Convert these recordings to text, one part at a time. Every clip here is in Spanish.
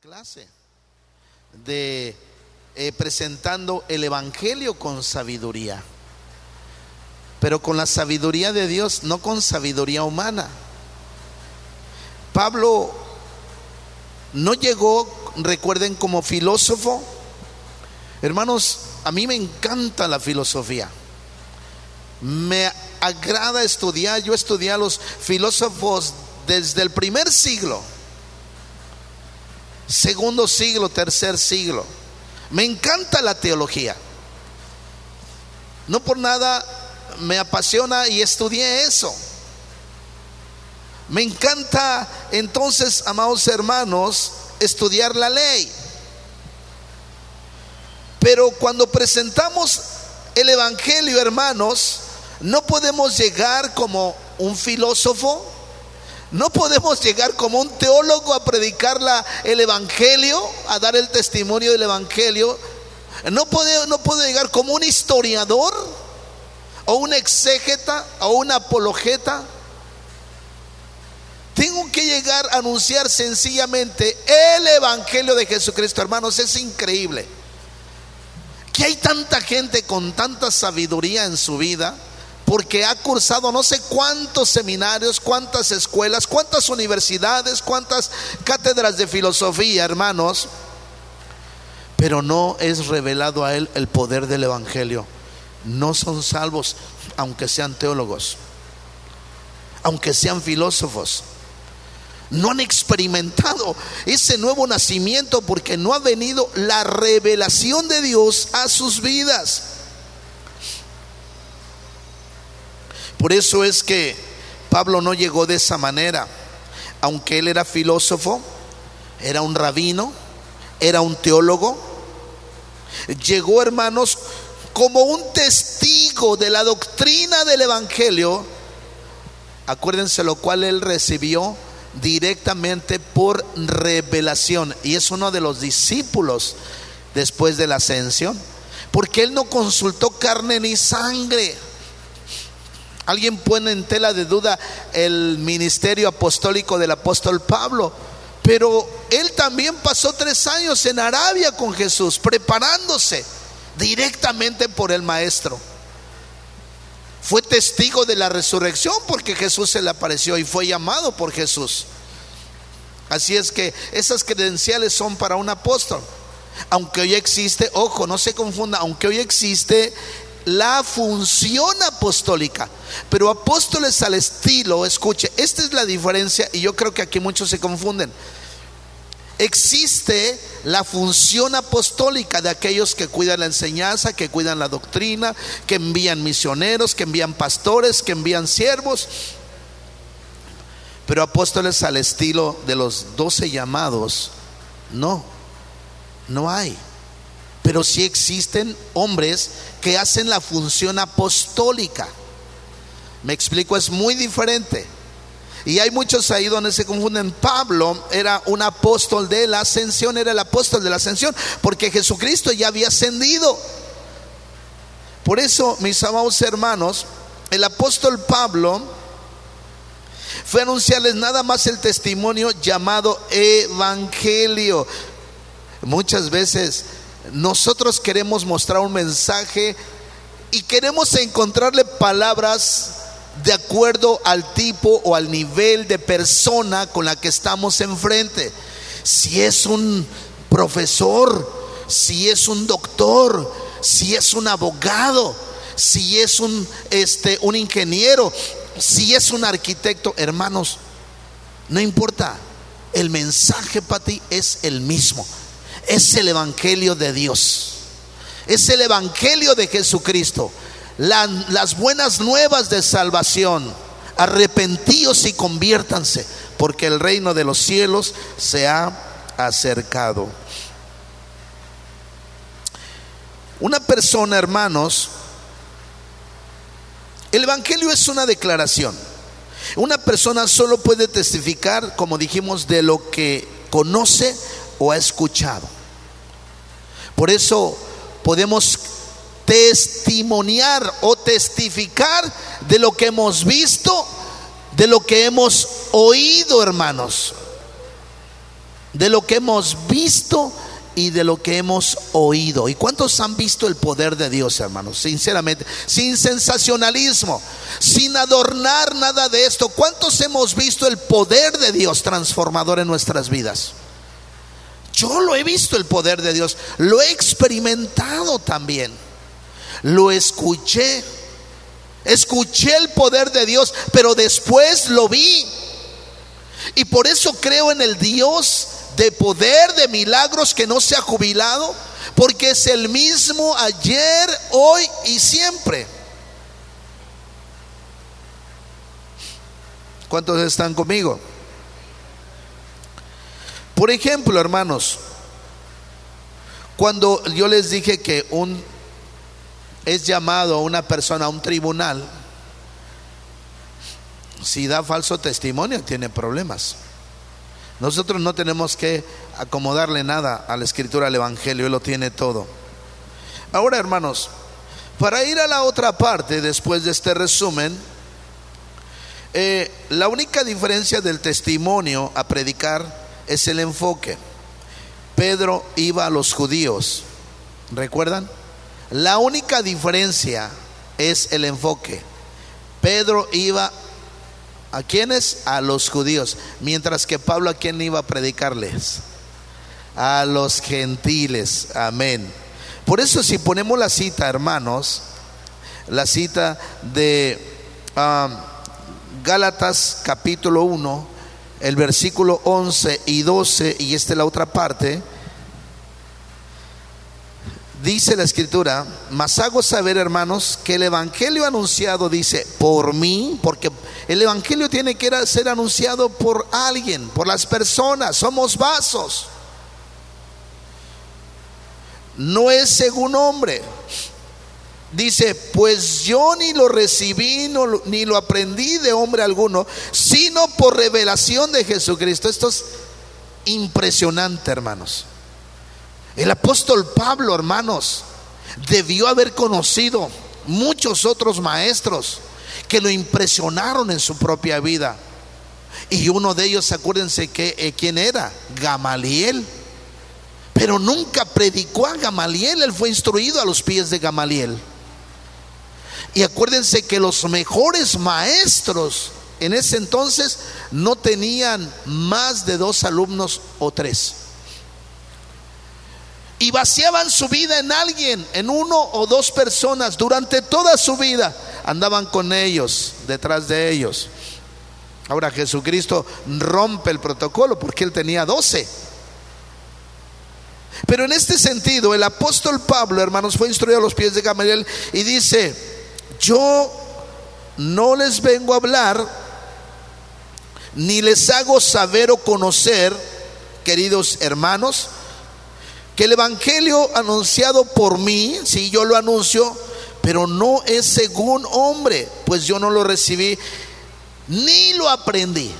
clase de eh, presentando el Evangelio con sabiduría, pero con la sabiduría de Dios, no con sabiduría humana. Pablo no llegó, recuerden, como filósofo. Hermanos, a mí me encanta la filosofía. Me agrada estudiar. Yo estudié a los filósofos desde el primer siglo segundo siglo, tercer siglo. Me encanta la teología. No por nada me apasiona y estudié eso. Me encanta entonces, amados hermanos, estudiar la ley. Pero cuando presentamos el Evangelio, hermanos, no podemos llegar como un filósofo, no podemos llegar como un teólogo a predicar el Evangelio, a dar el testimonio del Evangelio. No puede, no llegar como un historiador o un exégeta o un apologeta. Tengo que llegar a anunciar sencillamente el Evangelio de Jesucristo, hermanos. Es increíble que hay tanta gente con tanta sabiduría en su vida porque ha cursado no sé cuántos seminarios, cuántas escuelas, cuántas universidades, cuántas cátedras de filosofía, hermanos, pero no es revelado a él el poder del Evangelio. No son salvos, aunque sean teólogos, aunque sean filósofos. No han experimentado ese nuevo nacimiento porque no ha venido la revelación de Dios a sus vidas. Por eso es que Pablo no llegó de esa manera. Aunque él era filósofo, era un rabino, era un teólogo, llegó, hermanos, como un testigo de la doctrina del Evangelio, acuérdense lo cual él recibió directamente por revelación. Y es uno de los discípulos después de la ascensión, porque él no consultó carne ni sangre Alguien pone en tela de duda el ministerio apostólico del apóstol Pablo, pero él también pasó tres años en Arabia con Jesús, preparándose directamente por el Maestro. Fue testigo de la resurrección porque Jesús se le apareció y fue llamado por Jesús. Así es que esas credenciales son para un apóstol. Aunque hoy existe, ojo, no se confunda, aunque hoy existe la función apostólica. Pero apóstoles al estilo, escuche, esta es la diferencia y yo creo que aquí muchos se confunden. Existe la función apostólica de aquellos que cuidan la enseñanza, que cuidan la doctrina, que envían misioneros, que envían pastores, que envían siervos. Pero apóstoles al estilo de los doce llamados, no, no hay pero sí existen hombres que hacen la función apostólica. Me explico, es muy diferente. Y hay muchos ahí donde se confunden. Pablo era un apóstol de la ascensión, era el apóstol de la ascensión, porque Jesucristo ya había ascendido. Por eso, mis amados hermanos, el apóstol Pablo fue a anunciarles nada más el testimonio llamado evangelio. Muchas veces nosotros queremos mostrar un mensaje y queremos encontrarle palabras de acuerdo al tipo o al nivel de persona con la que estamos enfrente. Si es un profesor, si es un doctor, si es un abogado, si es un este un ingeniero, si es un arquitecto, hermanos, no importa. El mensaje para ti es el mismo es el Evangelio de Dios. Es el Evangelio de Jesucristo. las buenas nuevas de salvación. Arrepentíos y conviértanse, porque el reino de los cielos se ha acercado. Una persona, hermanos, el Evangelio es una declaración. Una persona solo puede testificar, como dijimos, de lo que conoce o ha escuchado. Por eso podemos testimoniar o testificar de lo que hemos visto, de lo que hemos oído, hermanos. de lo que hemos visto y de lo que hemos oído. ¿Y cuántos han visto el poder de Dios, hermanos? Sinceramente, sin sensacionalismo, sin adornar nada de esto. ¿Cuántos hemos visto el poder de Dios transformador en nuestras vidas? Yo lo he visto el poder de Dios, lo he experimentado también, lo escuché, escuché el poder de Dios, pero después lo vi. Y por eso creo en el Dios de poder, de milagros que no se ha jubilado, porque es el mismo ayer, hoy y siempre. ¿Cuántos están conmigo? Por ejemplo, hermanos, cuando yo les dije que un es llamado a una persona a un tribunal, si da falso testimonio tiene problemas. Nosotros no tenemos que acomodarle nada a la escritura del Evangelio, Él lo tiene todo. Ahora, hermanos, para ir a la otra parte, después de este resumen, eh, la única diferencia del testimonio a predicar es el enfoque. Pedro iba a los judíos, ¿recuerdan? La única diferencia es el enfoque. Pedro iba ¿A quiénes? A los judíos. Mientras que Pablo a quién iba a predicarles? A los gentiles. Amén. Por eso si ponemos la cita, hermanos, la cita de um, Gálatas capítulo 1, el versículo 11 y 12, y esta es la otra parte, dice la escritura, mas hago saber, hermanos, que el evangelio anunciado dice por mí, porque el evangelio tiene que ser anunciado por alguien, por las personas, somos vasos. No es según hombre. Dice, pues yo ni lo recibí ni lo aprendí de hombre alguno, sino por revelación de Jesucristo. Esto es impresionante, hermanos. El apóstol Pablo, hermanos, debió haber conocido muchos otros maestros que lo impresionaron en su propia vida. Y uno de ellos, acuérdense que eh, quién era, Gamaliel. Pero nunca predicó a Gamaliel, él fue instruido a los pies de Gamaliel. Y acuérdense que los mejores maestros en ese entonces no tenían más de dos alumnos o tres y vaciaban su vida en alguien, en uno o dos personas durante toda su vida. Andaban con ellos, detrás de ellos. Ahora Jesucristo rompe el protocolo porque él tenía doce. Pero en este sentido, el apóstol Pablo, hermanos, fue instruido a los pies de Gamaliel y dice, yo no les vengo a hablar, ni les hago saber o conocer, queridos hermanos, que el Evangelio anunciado por mí, si yo lo anuncio, pero no es según hombre, pues yo no lo recibí ni lo aprendí.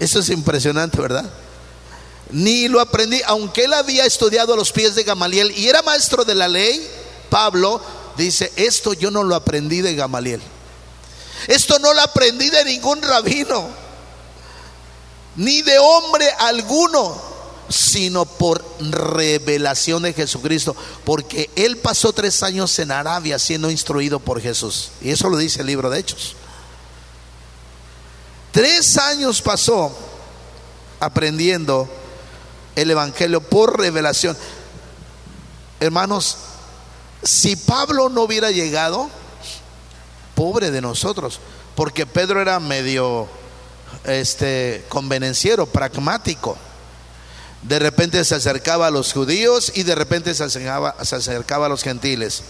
Eso es impresionante, ¿verdad? Ni lo aprendí, aunque él había estudiado a los pies de Gamaliel y era maestro de la ley, Pablo dice, esto yo no lo aprendí de Gamaliel. Esto no lo aprendí de ningún rabino, ni de hombre alguno sino por revelación de Jesucristo, porque él pasó tres años en Arabia siendo instruido por Jesús. Y eso lo dice el libro de Hechos. Tres años pasó aprendiendo el Evangelio por revelación. Hermanos, si Pablo no hubiera llegado, pobre de nosotros, porque Pedro era medio este convenenciero, pragmático de repente se acercaba a los judíos y de repente se acercaba, se acercaba a los gentiles.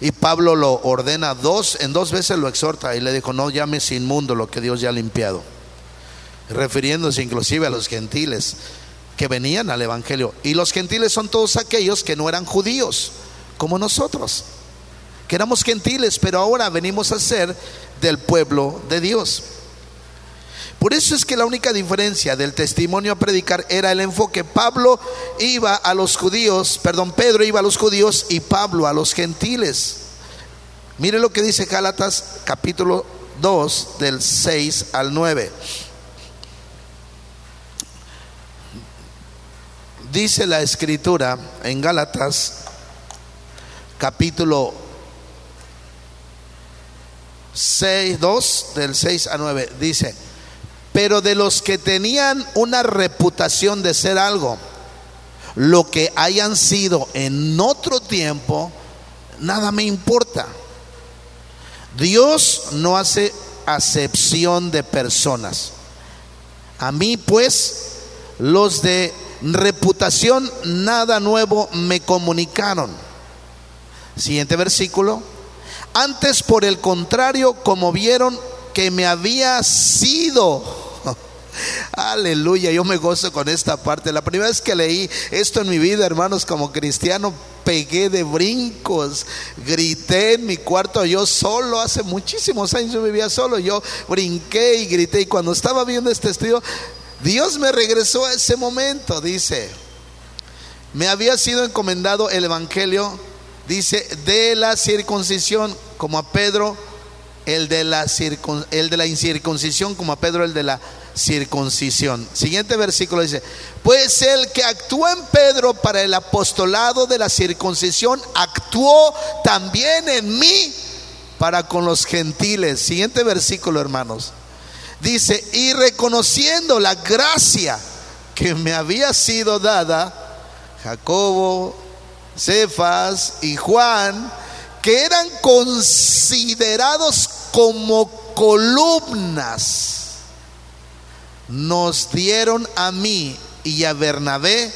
Y Pablo lo ordena dos, en dos veces lo exhorta y le dijo, no llames inmundo lo que Dios ya ha limpiado. Refiriéndose inclusive a los gentiles que venían al Evangelio. Y los gentiles son todos aquellos que no eran judíos, como nosotros, que éramos gentiles, pero ahora venimos a ser del pueblo de Dios. Por eso es que la única diferencia del testimonio a predicar era el enfoque. Pablo iba a los judíos, perdón, Pedro iba a los judíos y Pablo a los gentiles. Mire lo que dice Gálatas capítulo 2 del 6 al 9. Dice la escritura en Gálatas capítulo 6, 2 del 6 a 9, dice, pero de los que tenían una reputación de ser algo, lo que hayan sido en otro tiempo, nada me importa. Dios no hace acepción de personas. A mí pues, los de reputación nada nuevo me comunicaron. Siguiente versículo. Antes, por el contrario, como vieron que me había sido Aleluya, yo me gozo con esta parte. La primera vez que leí esto en mi vida, hermanos, como cristiano, pegué de brincos, grité en mi cuarto yo solo, hace muchísimos años yo vivía solo, yo brinqué y grité y cuando estaba viendo este estudio, Dios me regresó a ese momento, dice, me había sido encomendado el Evangelio, dice, de la circuncisión, como a Pedro, el de la, el de la incircuncisión, como a Pedro, el de la circuncisión. Siguiente versículo dice, pues el que actuó en Pedro para el apostolado de la circuncisión, actuó también en mí para con los gentiles. Siguiente versículo, hermanos. Dice, y reconociendo la gracia que me había sido dada, Jacobo, Cefas y Juan, que eran considerados como columnas nos dieron a mí y a Bernabé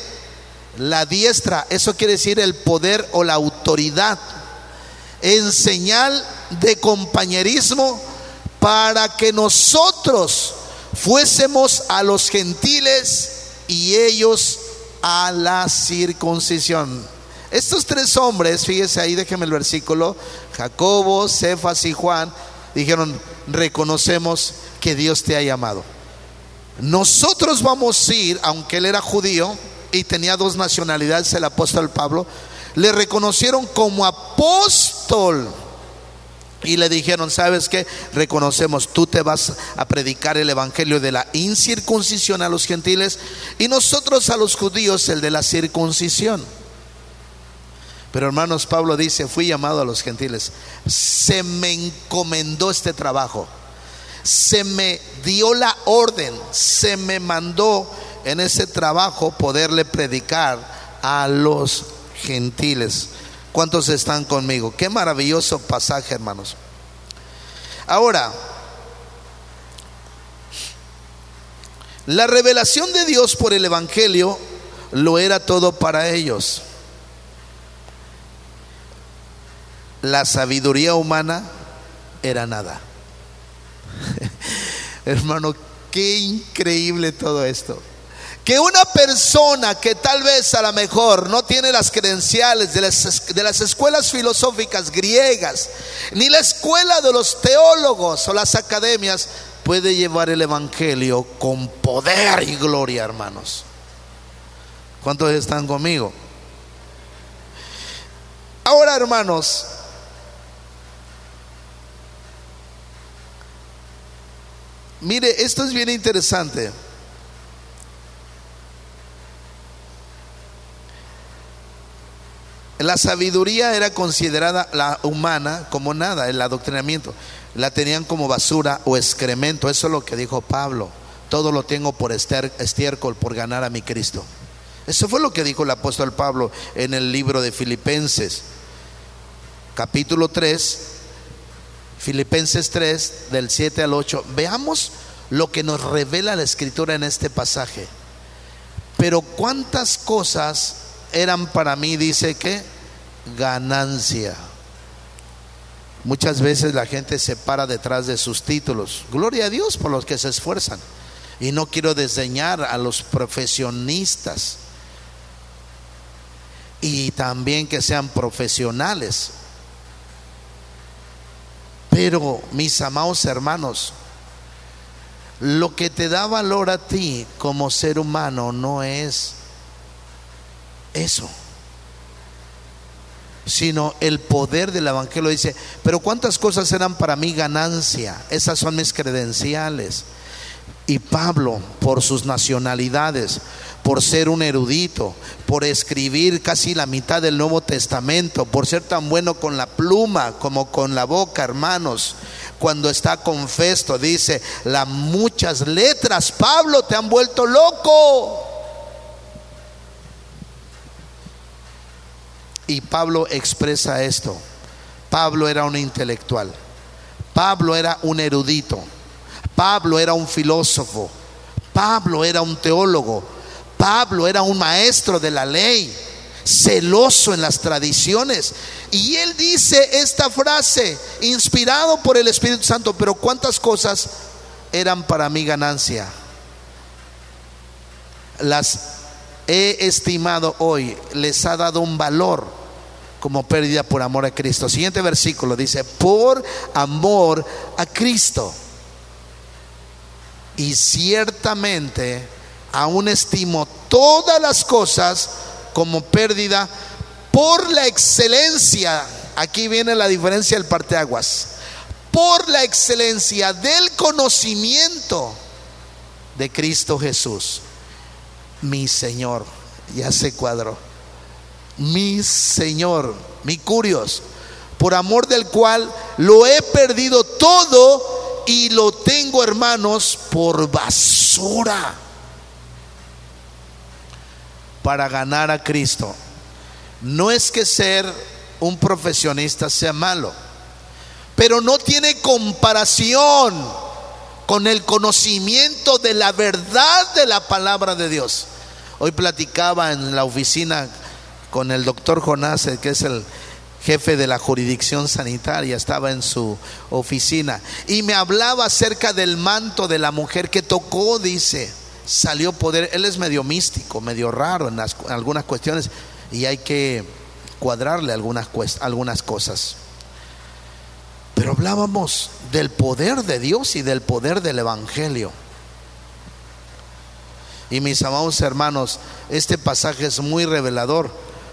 la diestra, eso quiere decir el poder o la autoridad, en señal de compañerismo para que nosotros fuésemos a los gentiles y ellos a la circuncisión. Estos tres hombres, fíjese ahí, déjeme el versículo, Jacobo, Cefas y Juan, dijeron, reconocemos que Dios te ha llamado. Nosotros vamos a ir, aunque él era judío y tenía dos nacionalidades, el apóstol Pablo, le reconocieron como apóstol. Y le dijeron, ¿sabes qué? Reconocemos, tú te vas a predicar el evangelio de la incircuncisión a los gentiles y nosotros a los judíos el de la circuncisión. Pero hermanos, Pablo dice, fui llamado a los gentiles. Se me encomendó este trabajo se me dio la orden, se me mandó en ese trabajo poderle predicar a los gentiles. ¿Cuántos están conmigo? Qué maravilloso pasaje, hermanos. Ahora, la revelación de Dios por el Evangelio lo era todo para ellos. La sabiduría humana era nada. Hermano, qué increíble todo esto. Que una persona que tal vez a lo mejor no tiene las credenciales de las, de las, escuelas filosóficas griegas, ni la escuela de los teólogos o las academias, puede llevar el Evangelio con poder y gloria, hermanos. ¿Cuántos están conmigo? Ahora, hermanos, Mire, esto es bien interesante. La sabiduría era considerada la humana como nada, el adoctrinamiento. La tenían como basura o excremento. Eso es lo que dijo Pablo. Todo lo tengo por estiércol, por ganar a mi Cristo. Eso fue lo que dijo el apóstol Pablo en el libro de Filipenses, capítulo 3, Filipenses 3, del 7 al 8. Veamos lo que nos revela la escritura en este pasaje. Pero cuántas cosas eran para mí, dice que, ganancia. Muchas veces la gente se para detrás de sus títulos. Gloria a Dios por los que se esfuerzan. Y no quiero desdeñar a los profesionistas. Y también que sean profesionales. Pero, mis amados hermanos, lo que te da valor a ti como ser humano no es eso, sino el poder del Evangelio. Dice, pero ¿cuántas cosas eran para mí ganancia? Esas son mis credenciales. Y Pablo, por sus nacionalidades, por ser un erudito, por escribir casi la mitad del Nuevo Testamento, por ser tan bueno con la pluma como con la boca, hermanos. Cuando está confesto, dice, las muchas letras, Pablo, te han vuelto loco. Y Pablo expresa esto. Pablo era un intelectual. Pablo era un erudito. Pablo era un filósofo. Pablo era un teólogo. Pablo era un maestro de la ley, celoso en las tradiciones. Y él dice esta frase, inspirado por el Espíritu Santo, pero ¿cuántas cosas eran para mí ganancia? Las he estimado hoy, les ha dado un valor como pérdida por amor a Cristo. Siguiente versículo dice, por amor a Cristo. Y ciertamente aún estimo todas las cosas como pérdida por la excelencia. Aquí viene la diferencia del parteaguas. Por la excelencia del conocimiento de Cristo Jesús, mi Señor. Ya se cuadró. Mi Señor, mi curios, por amor del cual lo he perdido todo y lo tengo, hermanos, por basura para ganar a Cristo. No es que ser un profesionista sea malo, pero no tiene comparación con el conocimiento de la verdad de la palabra de Dios. Hoy platicaba en la oficina con el doctor Jonás, que es el jefe de la jurisdicción sanitaria, estaba en su oficina y me hablaba acerca del manto de la mujer que tocó, dice salió poder. Él es medio místico, medio raro en, algunas cuestiones y hay que cuadrarle algunas, algunas cosas. Pero hablábamos del poder de Dios y del poder del Evangelio. Y mis amados hermanos, este pasaje es muy revelador,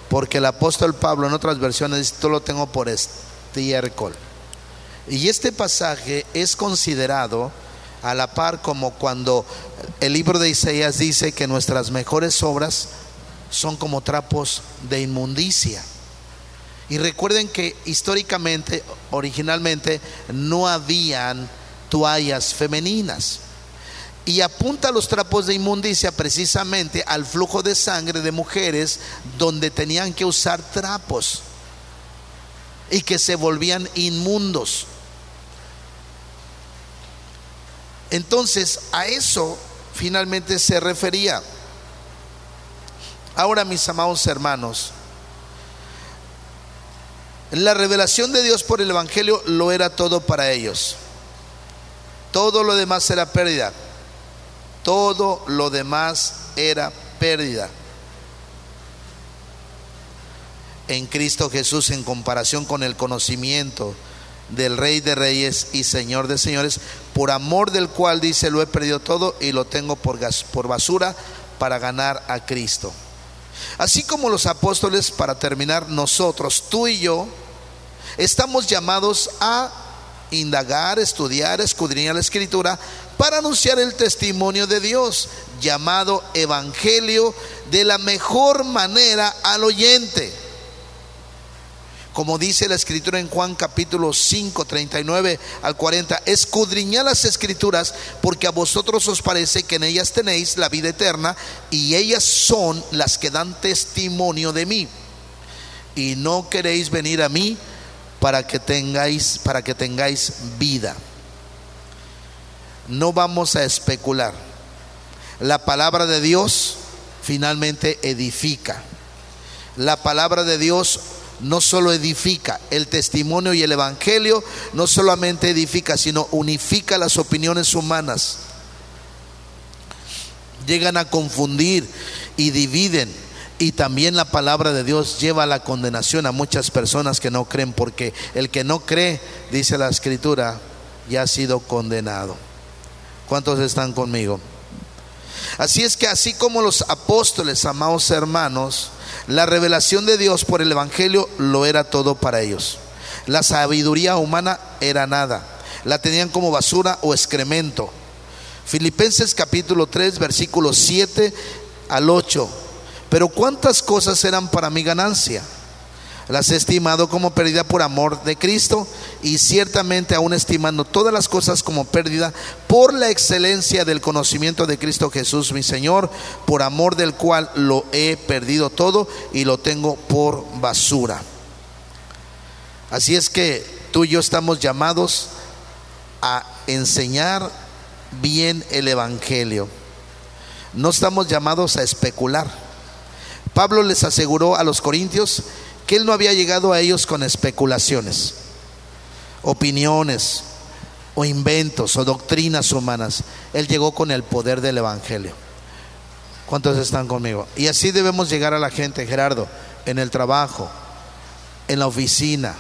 porque el apóstol Pablo en otras versiones dice, todo lo tengo por estiércol. Y este pasaje es considerado a la par como cuando el libro de Isaías dice que nuestras mejores obras son como trapos de inmundicia. Y recuerden que históricamente, originalmente, no habían toallas femeninas. Y apunta los trapos de inmundicia precisamente al flujo de sangre de mujeres donde tenían que usar trapos y que se volvían inmundos. Entonces, a eso finalmente se refería. Ahora, mis amados hermanos, la revelación de Dios por el Evangelio lo era todo para ellos. Todo lo demás era pérdida. Todo lo demás era pérdida. En Cristo Jesús, en comparación con el conocimiento, del Rey de Reyes y Señor de Señores, por amor del cual dice, lo he perdido todo y lo tengo por, por basura para ganar a Cristo. Así como los apóstoles, para terminar, nosotros, tú y yo, estamos llamados a indagar, estudiar, escudriñar la escritura para anunciar el testimonio de Dios, llamado Evangelio, de la mejor manera al oyente como dice la escritura en Juan capítulo 5, 39 al 40, escudriñad las escrituras porque a vosotros os parece que en ellas tenéis la vida eterna y ellas son las que dan testimonio de mí. Y no queréis venir a mí para que tengáis para que tengáis vida. No vamos a especular. La palabra de Dios finalmente edifica. La palabra de Dios no solo edifica, el testimonio y el evangelio no solamente edifica, sino unifica las opiniones humanas. Llegan a confundir y dividen. Y también la palabra de Dios lleva a la condenación a muchas personas que no creen, porque el que no cree, dice la escritura, ya ha sido condenado. ¿Cuántos están conmigo? Así es que así como los apóstoles, amados hermanos, la revelación de Dios por el Evangelio lo era todo para ellos. La sabiduría humana era nada. La tenían como basura o excremento. Filipenses capítulo 3, versículo 7 al 8. Pero cuántas cosas eran para mi ganancia. Las he estimado como pérdida por amor de Cristo y ciertamente aún estimando todas las cosas como pérdida por la excelencia del conocimiento de Cristo Jesús mi Señor, por amor del cual lo he perdido todo y lo tengo por basura. Así es que tú y yo estamos llamados a enseñar bien el Evangelio. No estamos llamados a especular. Pablo les aseguró a los corintios que él no había llegado a ellos con especulaciones, opiniones o inventos o doctrinas humanas. Él llegó con el poder del Evangelio. ¿Cuántos están conmigo? Y así debemos llegar a la gente, Gerardo, en el trabajo, en la oficina,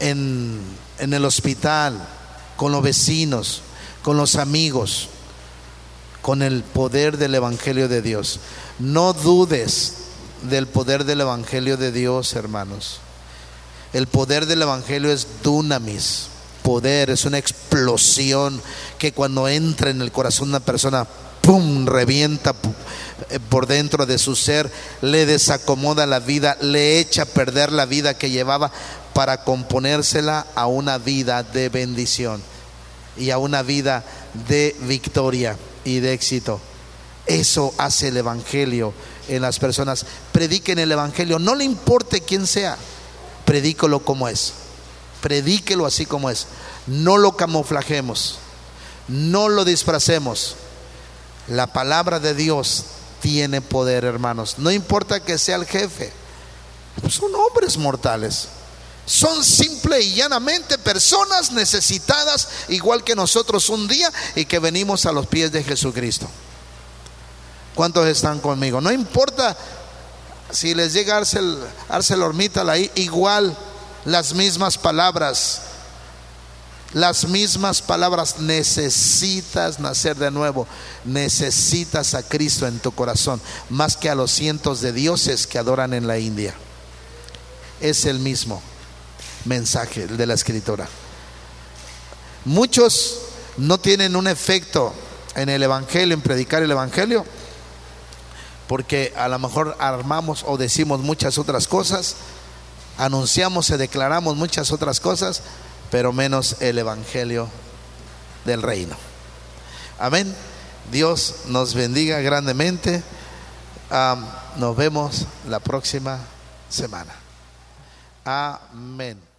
en, en el hospital, con los vecinos, con los amigos, con el poder del Evangelio de Dios. No dudes del poder del Evangelio de Dios, hermanos. El poder del Evangelio es dunamis, poder, es una explosión que cuando entra en el corazón de una persona, ¡pum!, revienta eh, por dentro de su ser, le desacomoda la vida, le echa a perder la vida que llevaba para componérsela a una vida de bendición y a una vida de victoria y de éxito. Eso hace el Evangelio en las personas. Prediquen el Evangelio, no le importe quién sea, predícalo como es. Predíquelo así como es. No lo camuflajemos, no lo disfracemos. La palabra de Dios tiene poder, hermanos. No importa que sea el jefe, son hombres mortales. Son simple y llanamente personas necesitadas, igual que nosotros un día, y que venimos a los pies de Jesucristo. ¿Cuántos están conmigo? No importa si les llega Arcel, ArcelorMittal ahí, igual las mismas palabras, las mismas palabras, necesitas nacer de nuevo, necesitas a Cristo en tu corazón, más que a los cientos de dioses que adoran en la India. Es el mismo mensaje de la escritura. Muchos no tienen un efecto en el Evangelio, en predicar el Evangelio, porque a lo mejor armamos o decimos muchas otras cosas, anunciamos y declaramos muchas otras cosas, pero menos el Evangelio del reino. Amén. Dios nos bendiga grandemente. nos vemos la próxima semana. Amén.